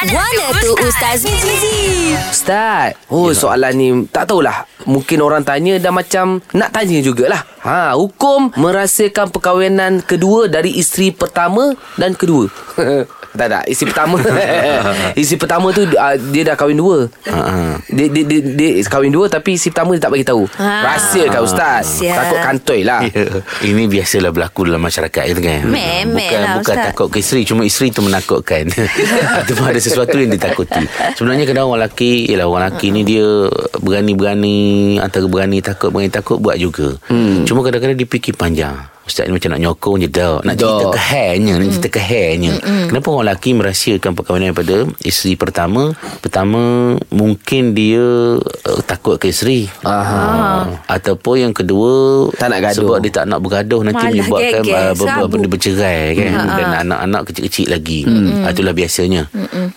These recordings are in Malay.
Guana tu Ustaz? Mizi. Ustaz. Oh soalan ni Tak tahulah. Mungkin orang tanya Dah macam Nak tanya jugalah. Ha, Hukum Merahsiakan perkahwinan Kedua Dari isteri pertama Dan kedua Tak tak Isteri pertama Isteri pertama tu uh, Dia dah kahwin dua Ha. dia, dia, dia, dia kahwin dua Tapi isteri pertama Dia tak bagi tahu Ha. Rahsia kan Ustaz Rahsia. Takut kantoi lah Ya. Ini biasalah berlaku dalam masyarakat itu kan. Memang bukan lah, bukan Ustaz. takut ke isteri, cuma isteri tu menakutkan. Itu pun ada sesuatu yang ditakuti. Sebenarnya kadang orang lelaki, ialah orang lelaki ni dia berani-berani antara berani takut berani takut buat juga. Hmm. Cuma kadang-kadang dia fikir panjang. Ustaz ni macam nak nyokong je dah. Nak cerita Dah. ke hairnya, nak cerita ke hairnya. Kenapa orang lelaki merahsiakan perkahwinan daripada isteri pertama? Pertama, mungkin dia uh, takut ke isteri. Aha. Ataupun yang kedua Tak nak gaduh. Sebab dia tak nak bergaduh Nanti Malah menyebabkan uh, ber- ber- serabut. benda bercerai kan Dan anak-anak kecil-kecil lagi mm. Itulah biasanya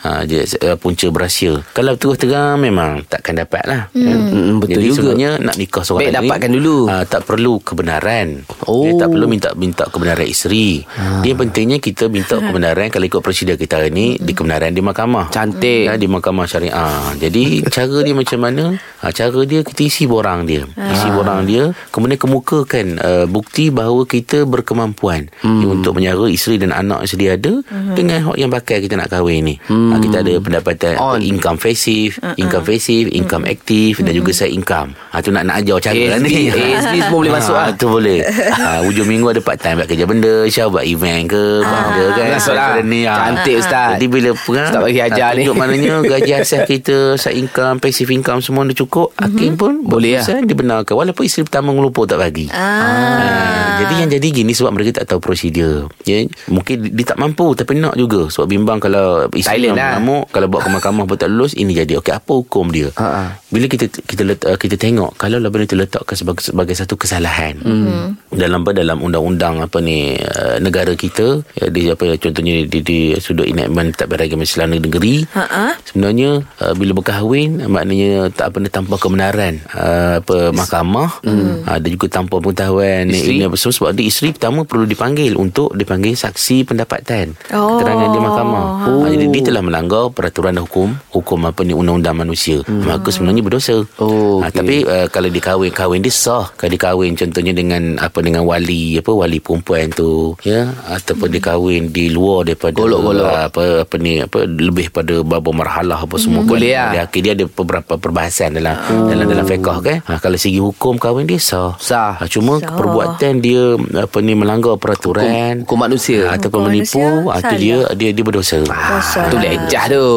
ha, dia, uh, Punca berahsia Kalau terus terang Memang takkan dapat lah Mm, betul Jadi juga. sebenarnya Nak nikah seorang Baik dapatkan dulu. uh, Tak perlu kebenaran Oh. Dia tak perlu minta minta kebenaran isteri Dia pentingnya kita minta kebenaran Kalau ikut prosedur kita hari ni Di kebenaran di mahkamah Cantik. ya, di mahkamah syariah. Jadi cara dia macam mana? Ha, cara dia kita isi borang dia. Isi borang dia kemudian kemukakan uh, bukti bahawa kita berkemampuan hmm. untuk menyara isteri dan anak yang sedia ada hmm. dengan hak yang bakal kita nak kahwin ni. Hmm. Ha, kita ada pendapatan On. Income passive, income passive, income aktif dan juga side income. Ha tu nak nak ajar cara ASB, ni. ASB semua boleh masuk ha, lah. tu boleh. ha, hujung minggu ada part time buat kerja benda, Syah buat event ke, buat benda kan. Ni, ha. Cantik, Ustaz. Jadi bila perang Ustaz bagi ajar ah, ni. tunjuk maknanya gaji asas kita side income passive income semua dah cukup hakim pun Boleh lah. dibenarkan walaupun isteri pertama ngelupa tak bagi Ah, jadi yang jadi gini sebab mereka tak tahu prosedur. Ya, mungkin dia tak mampu tapi nak juga sebab bimbang kalau isteri yang lah. mengamuk kalau bawa ke mahkamah pun tak lulus ini jadi okey apa hukum dia. Ha. Bila kita kita kita tengok kalau lah benda itu letakkan sebagai sebagai satu kesalahan hmm. Dalam apa dalam undang-undang apa ni uh, negara kita ya, di apa contohnya di, di sudut enactment tak beragama Islam negeri Ha-ha. sebenarnya uh, bila berkahwin maknanya tak pernah tanpa kebenaran uh, apa mahkamah hmm. uh, dan juga tanpa pengetahuan ini apa semua sebab dia isteri pertama perlu dipanggil untuk dipanggil saksi pendapatan Oh. keterangan di mahkamah oh. jadi dia telah melanggar peraturan hukum hukum apa ni undang-undang manusia hmm. maka sebenarnya berdosa Oh, Ah, okey. tapi uh, kalau dikahwin kahwin dia sah kalau dikahwin contohnya dengan apa dengan wali apa wali perempuan tu ya ataupun Hmm. dikahwin di luar daripada Golok-golok. ah, apa apa ni apa lebih pada bab marhalah apa semua Hmm, boleh lah. dia, dia ada beberapa perbahasan dalam dalam dalam fiqh kan ha, kalau segi hukum kahwin dia sah Sah. ha, cuma Sah. perbuatan dia apa ni melanggar peraturan Hukum- hukum manusia. ha, ataupun Hukum menipu manusia, ha, tu salah. dia dia dia berdosa Dosa. Tu lecah tu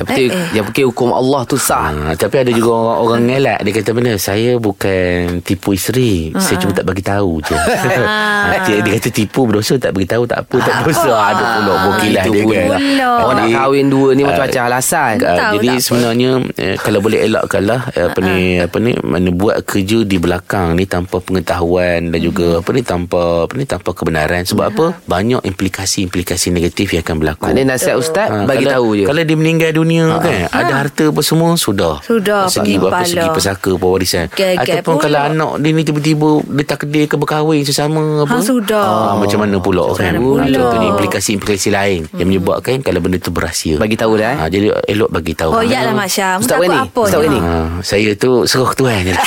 Tapi Eh, eh. yang fikir hukum Allah tu sah Ha, tapi ada juga orang orang ngelak dia kata benda saya bukan tipu isteri saya cuma tak bagi tahu je. Ha, dia, kata tipu berdosa tak bagi tahu tak apa tak berdosa. Ada pula bokilah Itu dia kan. Orang nak kahwin dua ni ah, macam-macam alasan. Ah, Tahu jadi sebenarnya eh, kalau boleh elakkanlah eh, apa ni apa ni mana buat kerja di belakang ni tanpa pengetahuan dan juga apa ni tanpa apa ni tanpa kebenaran. Sebab apa? Banyak implikasi-implikasi negatif yang akan berlaku. Maknanya nasihat ustaz Bagi tahu je. Kalau dia meninggal dunia kan Ada harta apa semua Sudah. Sudah, Segi apa. Segi pesaka pewarisan Ataupun kalau anak dia ni tiba-tiba Dia takdir ke berkahwin sesama apa Ha, sudah. Ah, Macam mana pula Macam kan mana Ah, pula. Contohnya implikasi-implikasi lain Yang menyebabkan Kalau benda tu berahsia Bagi tahu dah eh ha, Jadi elok bagi tahu Oh, ya lah Masya. Ustaz Wani, apa Ustaz je. Wani. Ha, saya tu seruh tuan je lah.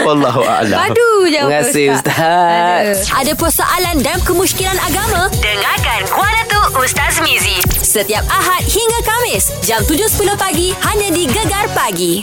Wallahu a'lam. Padu je Terima kasih ustaz Ada persoalan dan kemusykilan agama? Dengarkan Guana tu Ustaz Mizi. Setiap Ahad hingga Kamis, jam 7.10 pagi, hanya di Gegar Pagi.